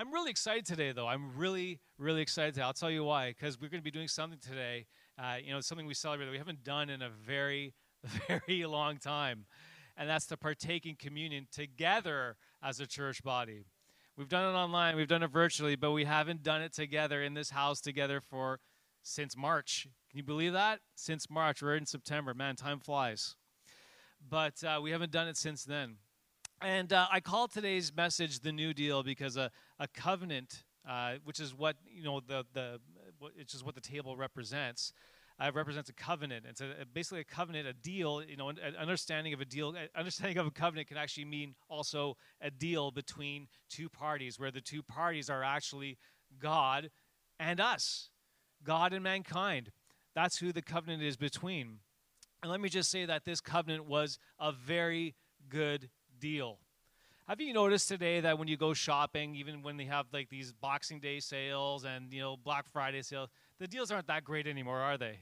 I'm really excited today, though. I'm really, really excited. Today. I'll tell you why. Because we're going to be doing something today. Uh, you know, something we celebrate that we haven't done in a very, very long time, and that's to partake in communion together as a church body. We've done it online, we've done it virtually, but we haven't done it together in this house together for since March. Can you believe that? Since March, we're in September. Man, time flies. But uh, we haven't done it since then. And uh, I call today's message the New Deal because a, a covenant, uh, which is what you know the the which is what the table represents, uh, represents a covenant. It's a, basically a covenant, a deal. You know, an, an understanding of a deal, understanding of a covenant can actually mean also a deal between two parties, where the two parties are actually God and us, God and mankind. That's who the covenant is between. And let me just say that this covenant was a very good deal. Have you noticed today that when you go shopping, even when they have like these Boxing Day sales and you know Black Friday sales, the deals aren't that great anymore, are they?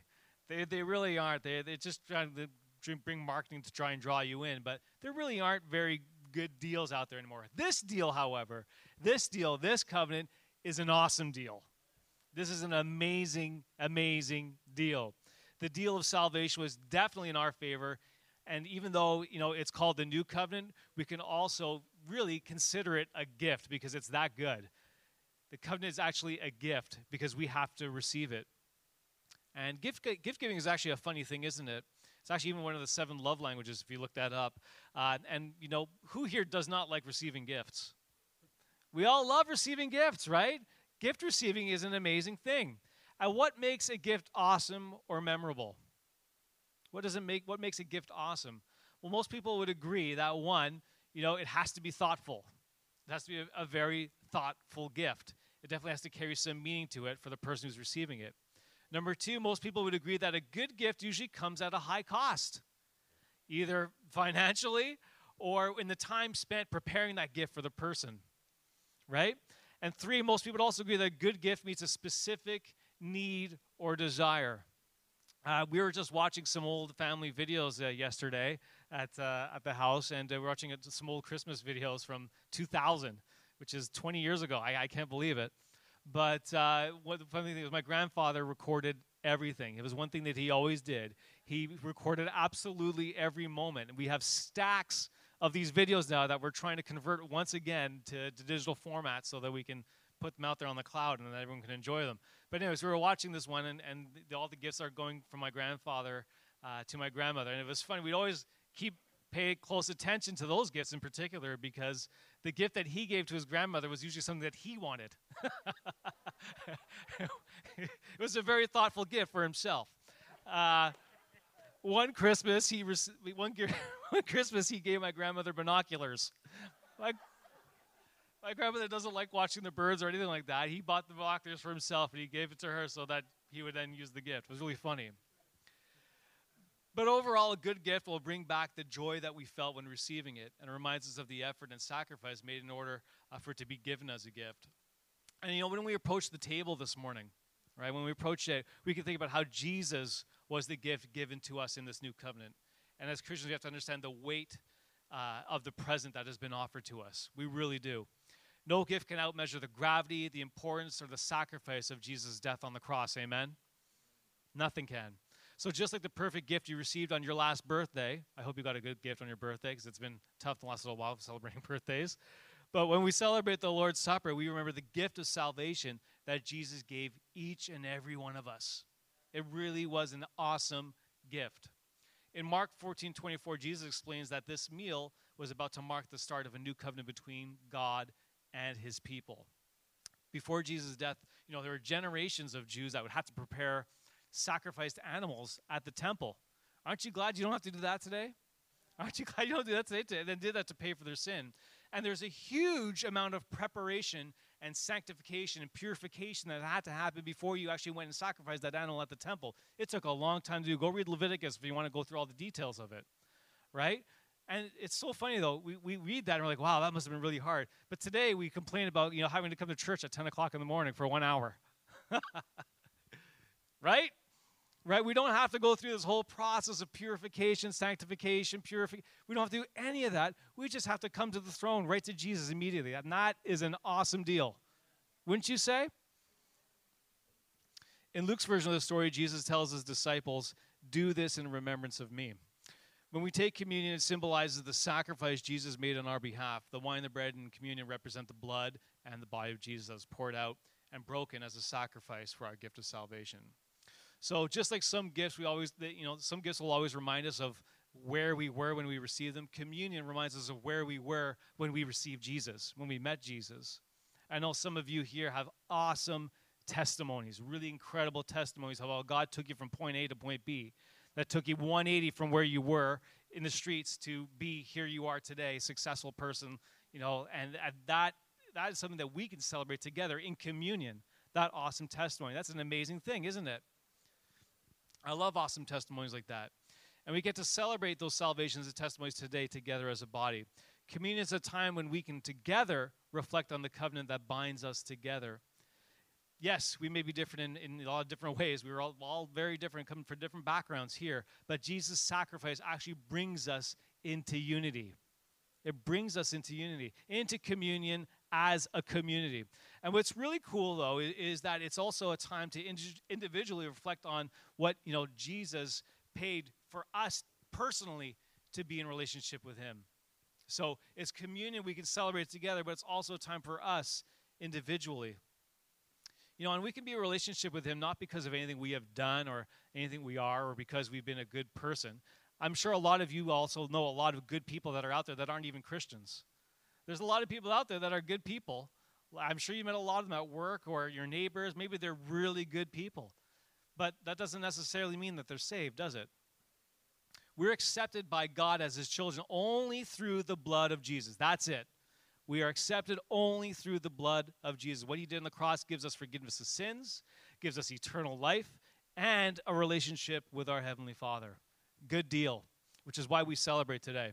They, they really aren't. They they just trying to bring marketing to try and draw you in, but there really aren't very good deals out there anymore. This deal, however, this deal, this covenant is an awesome deal. This is an amazing, amazing deal. The deal of salvation was definitely in our favor. And even though, you know, it's called the new covenant, we can also really consider it a gift because it's that good. The covenant is actually a gift because we have to receive it. And gift, gift giving is actually a funny thing, isn't it? It's actually even one of the seven love languages, if you look that up. Uh, and, you know, who here does not like receiving gifts? We all love receiving gifts, right? Gift receiving is an amazing thing. And what makes a gift awesome or memorable? What does it make what makes a gift awesome? Well, most people would agree that one, you know, it has to be thoughtful. It has to be a, a very thoughtful gift. It definitely has to carry some meaning to it for the person who's receiving it. Number two, most people would agree that a good gift usually comes at a high cost, either financially or in the time spent preparing that gift for the person, right? And three, most people would also agree that a good gift meets a specific need or desire. Uh, we were just watching some old family videos uh, yesterday at, uh, at the house, and uh, we are watching some old Christmas videos from 2000, which is 20 years ago. I, I can't believe it. But uh, what the funny thing is, my grandfather recorded everything. It was one thing that he always did. He recorded absolutely every moment. We have stacks of these videos now that we're trying to convert once again to, to digital format so that we can put them out there on the cloud and that everyone can enjoy them. But anyways, we were watching this one, and, and the, all the gifts are going from my grandfather uh, to my grandmother, and it was funny. We'd always keep pay close attention to those gifts in particular because the gift that he gave to his grandmother was usually something that he wanted. it was a very thoughtful gift for himself. Uh, one Christmas, he rec- one, one Christmas he gave my grandmother binoculars. My grandmother doesn't like watching the birds or anything like that. He bought the binoculars for himself and he gave it to her so that he would then use the gift. It was really funny. But overall, a good gift will bring back the joy that we felt when receiving it and reminds us of the effort and sacrifice made in order uh, for it to be given as a gift. And you know, when we approach the table this morning, right, when we approach it, we can think about how Jesus was the gift given to us in this new covenant. And as Christians, we have to understand the weight uh, of the present that has been offered to us. We really do. No gift can outmeasure the gravity, the importance, or the sacrifice of Jesus' death on the cross. Amen? Nothing can. So, just like the perfect gift you received on your last birthday, I hope you got a good gift on your birthday because it's been tough the last little while celebrating birthdays. But when we celebrate the Lord's Supper, we remember the gift of salvation that Jesus gave each and every one of us. It really was an awesome gift. In Mark 14 24, Jesus explains that this meal was about to mark the start of a new covenant between God and his people. Before Jesus' death, you know, there were generations of Jews that would have to prepare sacrificed animals at the temple. Aren't you glad you don't have to do that today? Aren't you glad you don't do that today? They did that to pay for their sin. And there's a huge amount of preparation and sanctification and purification that had to happen before you actually went and sacrificed that animal at the temple. It took a long time to do. Go read Leviticus if you want to go through all the details of it, right? And it's so funny though. We, we read that and we're like, wow, that must have been really hard. But today we complain about you know having to come to church at 10 o'clock in the morning for one hour. right? Right? We don't have to go through this whole process of purification, sanctification, purification. We don't have to do any of that. We just have to come to the throne, right to Jesus immediately. And that is an awesome deal. wouldn't you say? In Luke's version of the story, Jesus tells his disciples, Do this in remembrance of me. When we take communion, it symbolizes the sacrifice Jesus made on our behalf. The wine, the bread, and communion represent the blood and the body of Jesus that was poured out and broken as a sacrifice for our gift of salvation. So, just like some gifts, we always, you know, some gifts will always remind us of where we were when we received them. Communion reminds us of where we were when we received Jesus, when we met Jesus. I know some of you here have awesome testimonies, really incredible testimonies of how God took you from point A to point B. That took you 180 from where you were in the streets to be here you are today, successful person, you know, and uh, that that is something that we can celebrate together in communion. That awesome testimony. That's an amazing thing, isn't it? I love awesome testimonies like that. And we get to celebrate those salvations and testimonies today together as a body. Communion is a time when we can together reflect on the covenant that binds us together. Yes, we may be different in, in a lot of different ways. We're all, all very different, coming from different backgrounds here. But Jesus' sacrifice actually brings us into unity. It brings us into unity, into communion as a community. And what's really cool, though, is, is that it's also a time to individually reflect on what you know Jesus paid for us personally to be in relationship with Him. So it's communion we can celebrate together, but it's also a time for us individually. You know, and we can be a relationship with Him not because of anything we have done or anything we are or because we've been a good person. I'm sure a lot of you also know a lot of good people that are out there that aren't even Christians. There's a lot of people out there that are good people. I'm sure you met a lot of them at work or your neighbors. Maybe they're really good people. But that doesn't necessarily mean that they're saved, does it? We're accepted by God as His children only through the blood of Jesus. That's it. We are accepted only through the blood of Jesus. What He did on the cross gives us forgiveness of sins, gives us eternal life, and a relationship with our Heavenly Father. Good deal, which is why we celebrate today.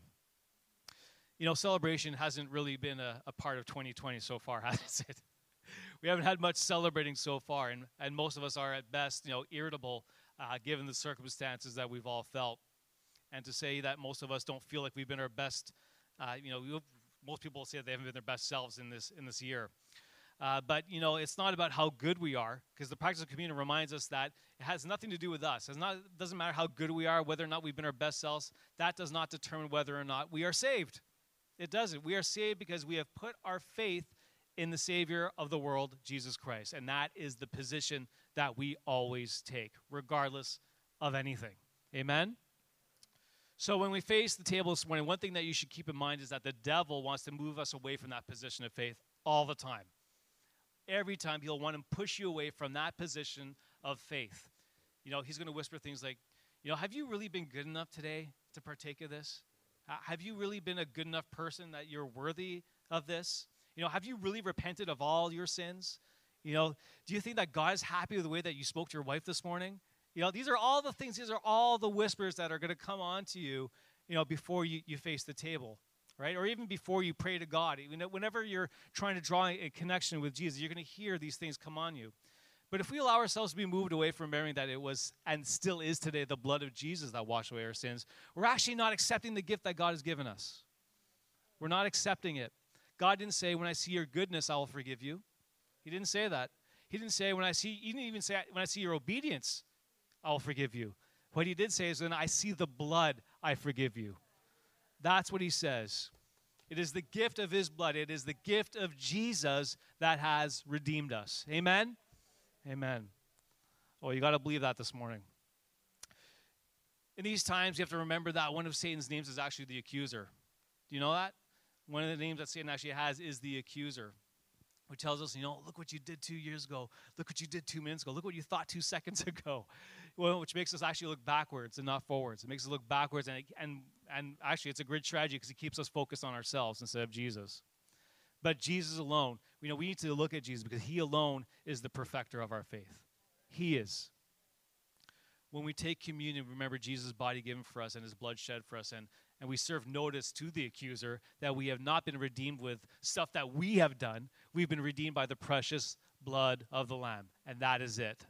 You know, celebration hasn't really been a, a part of 2020 so far, has it? we haven't had much celebrating so far, and, and most of us are at best, you know, irritable uh, given the circumstances that we've all felt and to say that most of us don't feel like we've been our best, uh, you know, most people say they haven't been their best selves in this in this year. Uh, but you know, it's not about how good we are, because the practice of communion reminds us that it has nothing to do with us. It not, doesn't matter how good we are, whether or not we've been our best selves. That does not determine whether or not we are saved. It doesn't. We are saved because we have put our faith in the Savior of the world, Jesus Christ, and that is the position that we always take, regardless of anything. Amen. So when we face the table this morning, one thing that you should keep in mind is that the devil wants to move us away from that position of faith all the time. Every time he'll want to push you away from that position of faith. You know, he's going to whisper things like, you know, have you really been good enough today to partake of this? have you really been a good enough person that you're worthy of this? You know, have you really repented of all your sins? You know, do you think that God is happy with the way that you spoke to your wife this morning? You know, these are all the things, these are all the whispers that are going to come on to you, you know, before you, you face the table, right? Or even before you pray to God. Whenever you're trying to draw a connection with Jesus, you're going to hear these things come on you. But if we allow ourselves to be moved away from remembering that it was and still is today the blood of Jesus that washed away our sins, we're actually not accepting the gift that God has given us. We're not accepting it. God didn't say, When I see your goodness, I will forgive you. He didn't say that. He didn't say, When I see, he didn't even say, When I see your obedience, I'll forgive you. What he did say is, when I see the blood, I forgive you. That's what he says. It is the gift of his blood, it is the gift of Jesus that has redeemed us. Amen? Amen. Oh, you got to believe that this morning. In these times, you have to remember that one of Satan's names is actually the accuser. Do you know that? One of the names that Satan actually has is the accuser who tells us, you know, look what you did two years ago. Look what you did two minutes ago. Look what you thought two seconds ago. Well, which makes us actually look backwards and not forwards. It makes us look backwards, and, and, and actually, it's a great strategy because it keeps us focused on ourselves instead of Jesus. But Jesus alone, you know, we need to look at Jesus because he alone is the perfecter of our faith. He is. When we take communion, remember Jesus' body given for us and his blood shed for us, and and we serve notice to the accuser that we have not been redeemed with stuff that we have done. We've been redeemed by the precious blood of the Lamb, and that is it.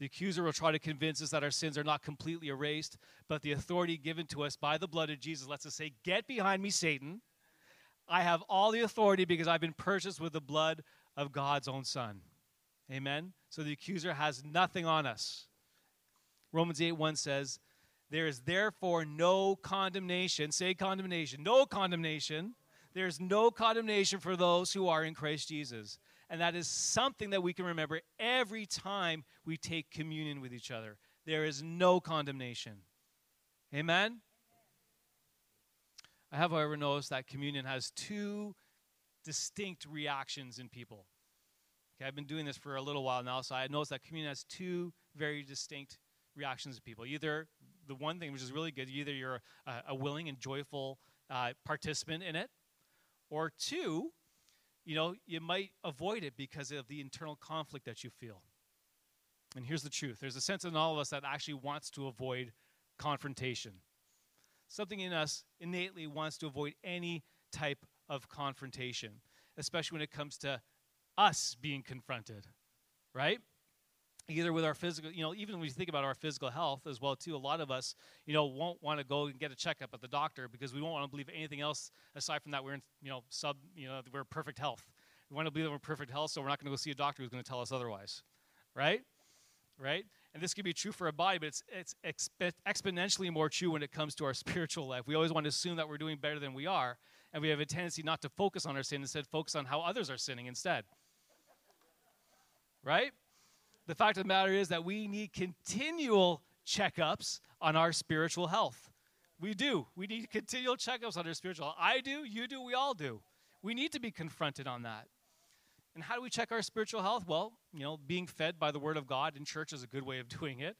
The accuser will try to convince us that our sins are not completely erased, but the authority given to us by the blood of Jesus lets us say, Get behind me, Satan. I have all the authority because I've been purchased with the blood of God's own Son. Amen? So the accuser has nothing on us. Romans 8 1 says, There is therefore no condemnation. Say condemnation. No condemnation. There's no condemnation for those who are in Christ Jesus. And that is something that we can remember every time we take communion with each other. There is no condemnation. Amen? I have, however, noticed that communion has two distinct reactions in people. Okay, I've been doing this for a little while now, so I noticed that communion has two very distinct reactions to people. Either the one thing which is really good, either you're a, a willing and joyful uh, participant in it, or two, you know, you might avoid it because of the internal conflict that you feel. And here's the truth there's a sense in all of us that actually wants to avoid confrontation. Something in us innately wants to avoid any type of confrontation, especially when it comes to us being confronted, right? Either with our physical, you know, even when you think about our physical health as well too, a lot of us, you know, won't want to go and get a checkup at the doctor because we don't want to believe anything else aside from that we're in, you know, sub, you know, we're perfect health. We want to believe that we're perfect health, so we're not going to go see a doctor who's going to tell us otherwise, right? Right? And this could be true for a body, but it's, it's exp- exponentially more true when it comes to our spiritual life. We always want to assume that we're doing better than we are, and we have a tendency not to focus on our sin, instead focus on how others are sinning instead. right? The fact of the matter is that we need continual checkups on our spiritual health. We do. We need continual checkups on our spiritual health. I do, you do, we all do. We need to be confronted on that. And how do we check our spiritual health? Well, you know, being fed by the Word of God in church is a good way of doing it.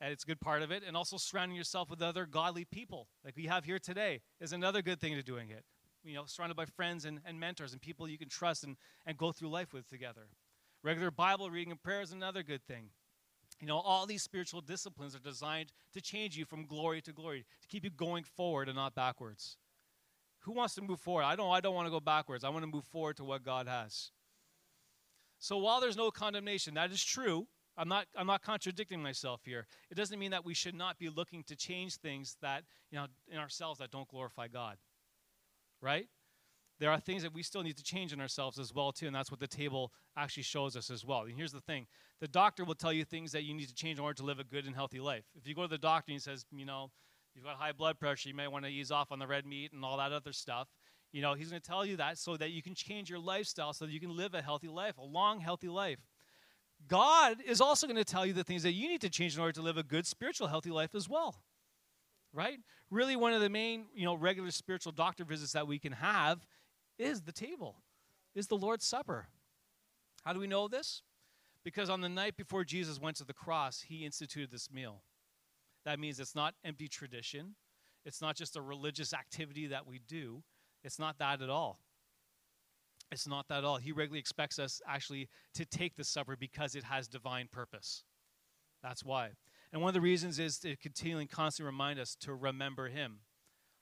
And it's a good part of it. And also surrounding yourself with other godly people, like we have here today, is another good thing to doing it. You know, surrounded by friends and, and mentors and people you can trust and, and go through life with together. Regular Bible reading and prayer is another good thing. You know, all these spiritual disciplines are designed to change you from glory to glory, to keep you going forward and not backwards. Who wants to move forward? I don't I don't want to go backwards. I want to move forward to what God has. So while there's no condemnation, that is true. I'm not, I'm not contradicting myself here. It doesn't mean that we should not be looking to change things that, you know, in ourselves that don't glorify God. Right? There are things that we still need to change in ourselves as well, too, and that's what the table actually shows us as well. And here's the thing the doctor will tell you things that you need to change in order to live a good and healthy life. If you go to the doctor and he says, you know, you've got high blood pressure, you may want to ease off on the red meat and all that other stuff, you know, he's going to tell you that so that you can change your lifestyle so that you can live a healthy life, a long, healthy life. God is also going to tell you the things that you need to change in order to live a good, spiritual, healthy life as well. Right? Really, one of the main, you know, regular spiritual doctor visits that we can have is the table, is the Lord's Supper. How do we know this? Because on the night before Jesus went to the cross, he instituted this meal. That means it's not empty tradition. It's not just a religious activity that we do. It's not that at all. It's not that at all. He regularly expects us actually to take the supper because it has divine purpose. That's why. And one of the reasons is to continually and constantly remind us to remember Him.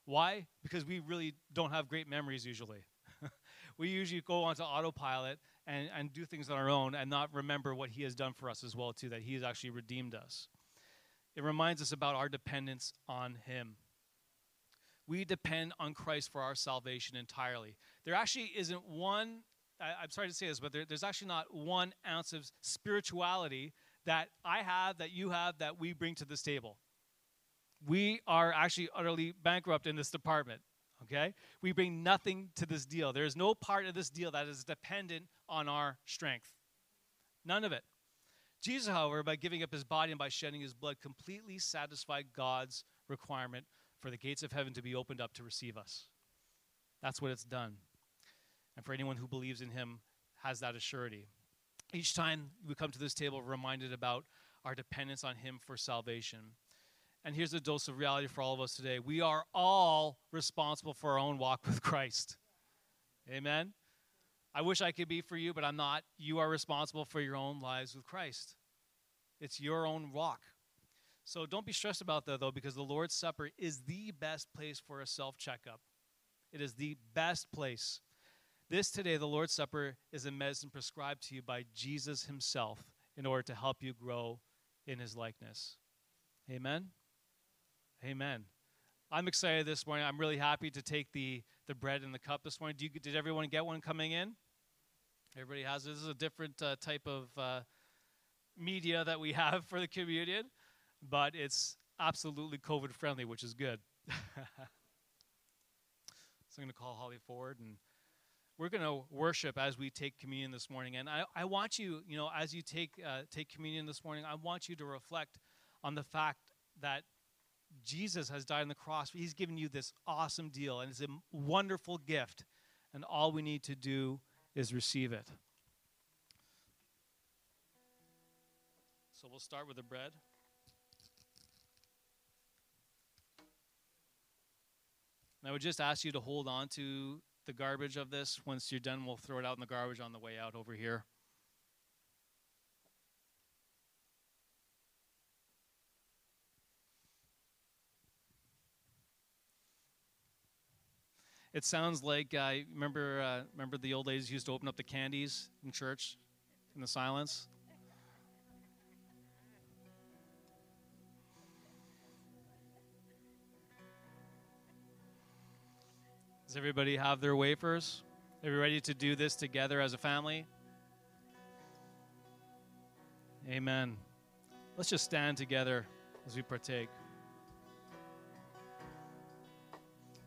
Why? Because we really don't have great memories usually. We usually go onto autopilot and, and do things on our own and not remember what He has done for us as well, too, that He has actually redeemed us. It reminds us about our dependence on Him we depend on Christ for our salvation entirely. There actually isn't one, I, am sorry to say this, but there, there's actually not one ounce of spirituality that I have, that you have, that we bring to this table. We are actually utterly bankrupt in this department, okay? We bring nothing to this deal. There is no part of this deal that is dependent on our strength. None of it. Jesus, however, by giving up his body and by shedding his blood, completely satisfied God's requirement for the gates of heaven to be opened up to receive us. That's what it's done. And for anyone who believes in him has that assurity. Each time we come to this table, we're reminded about our dependence on him for salvation. And here's a dose of reality for all of us today. We are all responsible for our own walk with Christ. Amen. I wish I could be for you, but I'm not. You are responsible for your own lives with Christ. It's your own walk. So don't be stressed about that, though, because the Lord's Supper is the best place for a self checkup. It is the best place. This today, the Lord's Supper, is a medicine prescribed to you by Jesus himself in order to help you grow in his likeness. Amen? Amen. I'm excited this morning. I'm really happy to take the, the bread and the cup this morning. You, did everyone get one coming in? Everybody has this is a different uh, type of uh, media that we have for the communion, but it's absolutely COVID friendly, which is good. so I'm going to call Holly forward and we're going to worship as we take communion this morning. And I, I want you, you know, as you take, uh, take communion this morning, I want you to reflect on the fact that Jesus has died on the cross. He's given you this awesome deal, and it's a wonderful gift. And all we need to do is receive it. So we'll start with the bread. And I would just ask you to hold on to the garbage of this. Once you're done, we'll throw it out in the garbage on the way out over here. It sounds like I uh, remember. Uh, remember the old ladies used to open up the candies in church in the silence. Does everybody have their wafers? Are you ready to do this together as a family? Amen. Let's just stand together as we partake.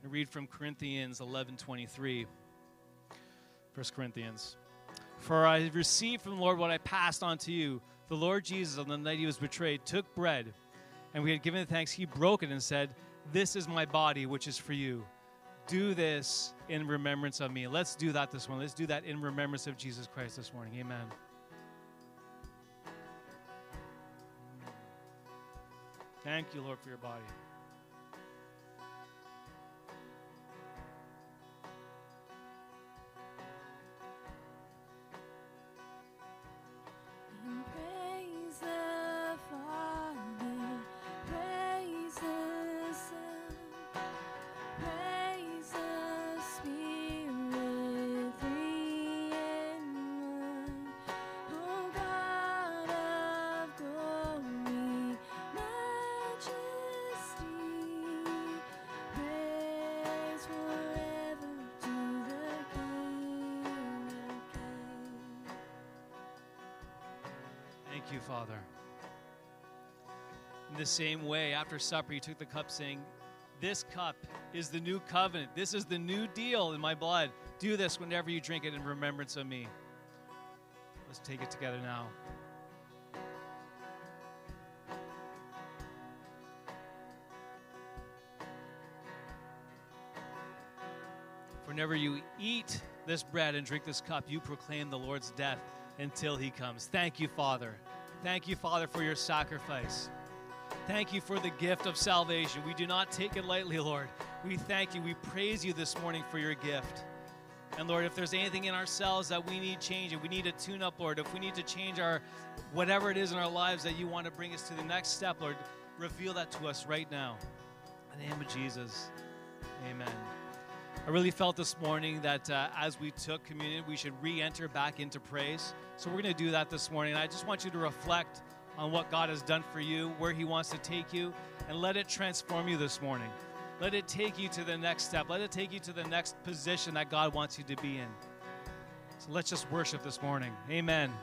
I read from Corinthians 11:23. 1 Corinthians. For I received from the Lord what I passed on to you. The Lord Jesus, on the night he was betrayed, took bread, and we had given thanks. He broke it and said, This is my body, which is for you. Do this in remembrance of me. Let's do that this morning. Let's do that in remembrance of Jesus Christ this morning. Amen. Thank you, Lord, for your body. You, Father. In the same way, after supper, he took the cup, saying, This cup is the new covenant. This is the new deal in my blood. Do this whenever you drink it in remembrance of me. Let's take it together now. Whenever you eat this bread and drink this cup, you proclaim the Lord's death until he comes. Thank you, Father. Thank you, Father, for your sacrifice. Thank you for the gift of salvation. We do not take it lightly, Lord. We thank you. We praise you this morning for your gift. And Lord, if there's anything in ourselves that we need changing, we need to tune up, Lord. If we need to change our whatever it is in our lives that you want to bring us to the next step, Lord, reveal that to us right now. In the name of Jesus, amen. I really felt this morning that uh, as we took communion, we should re enter back into praise. So we're going to do that this morning. And I just want you to reflect on what God has done for you, where He wants to take you, and let it transform you this morning. Let it take you to the next step. Let it take you to the next position that God wants you to be in. So let's just worship this morning. Amen.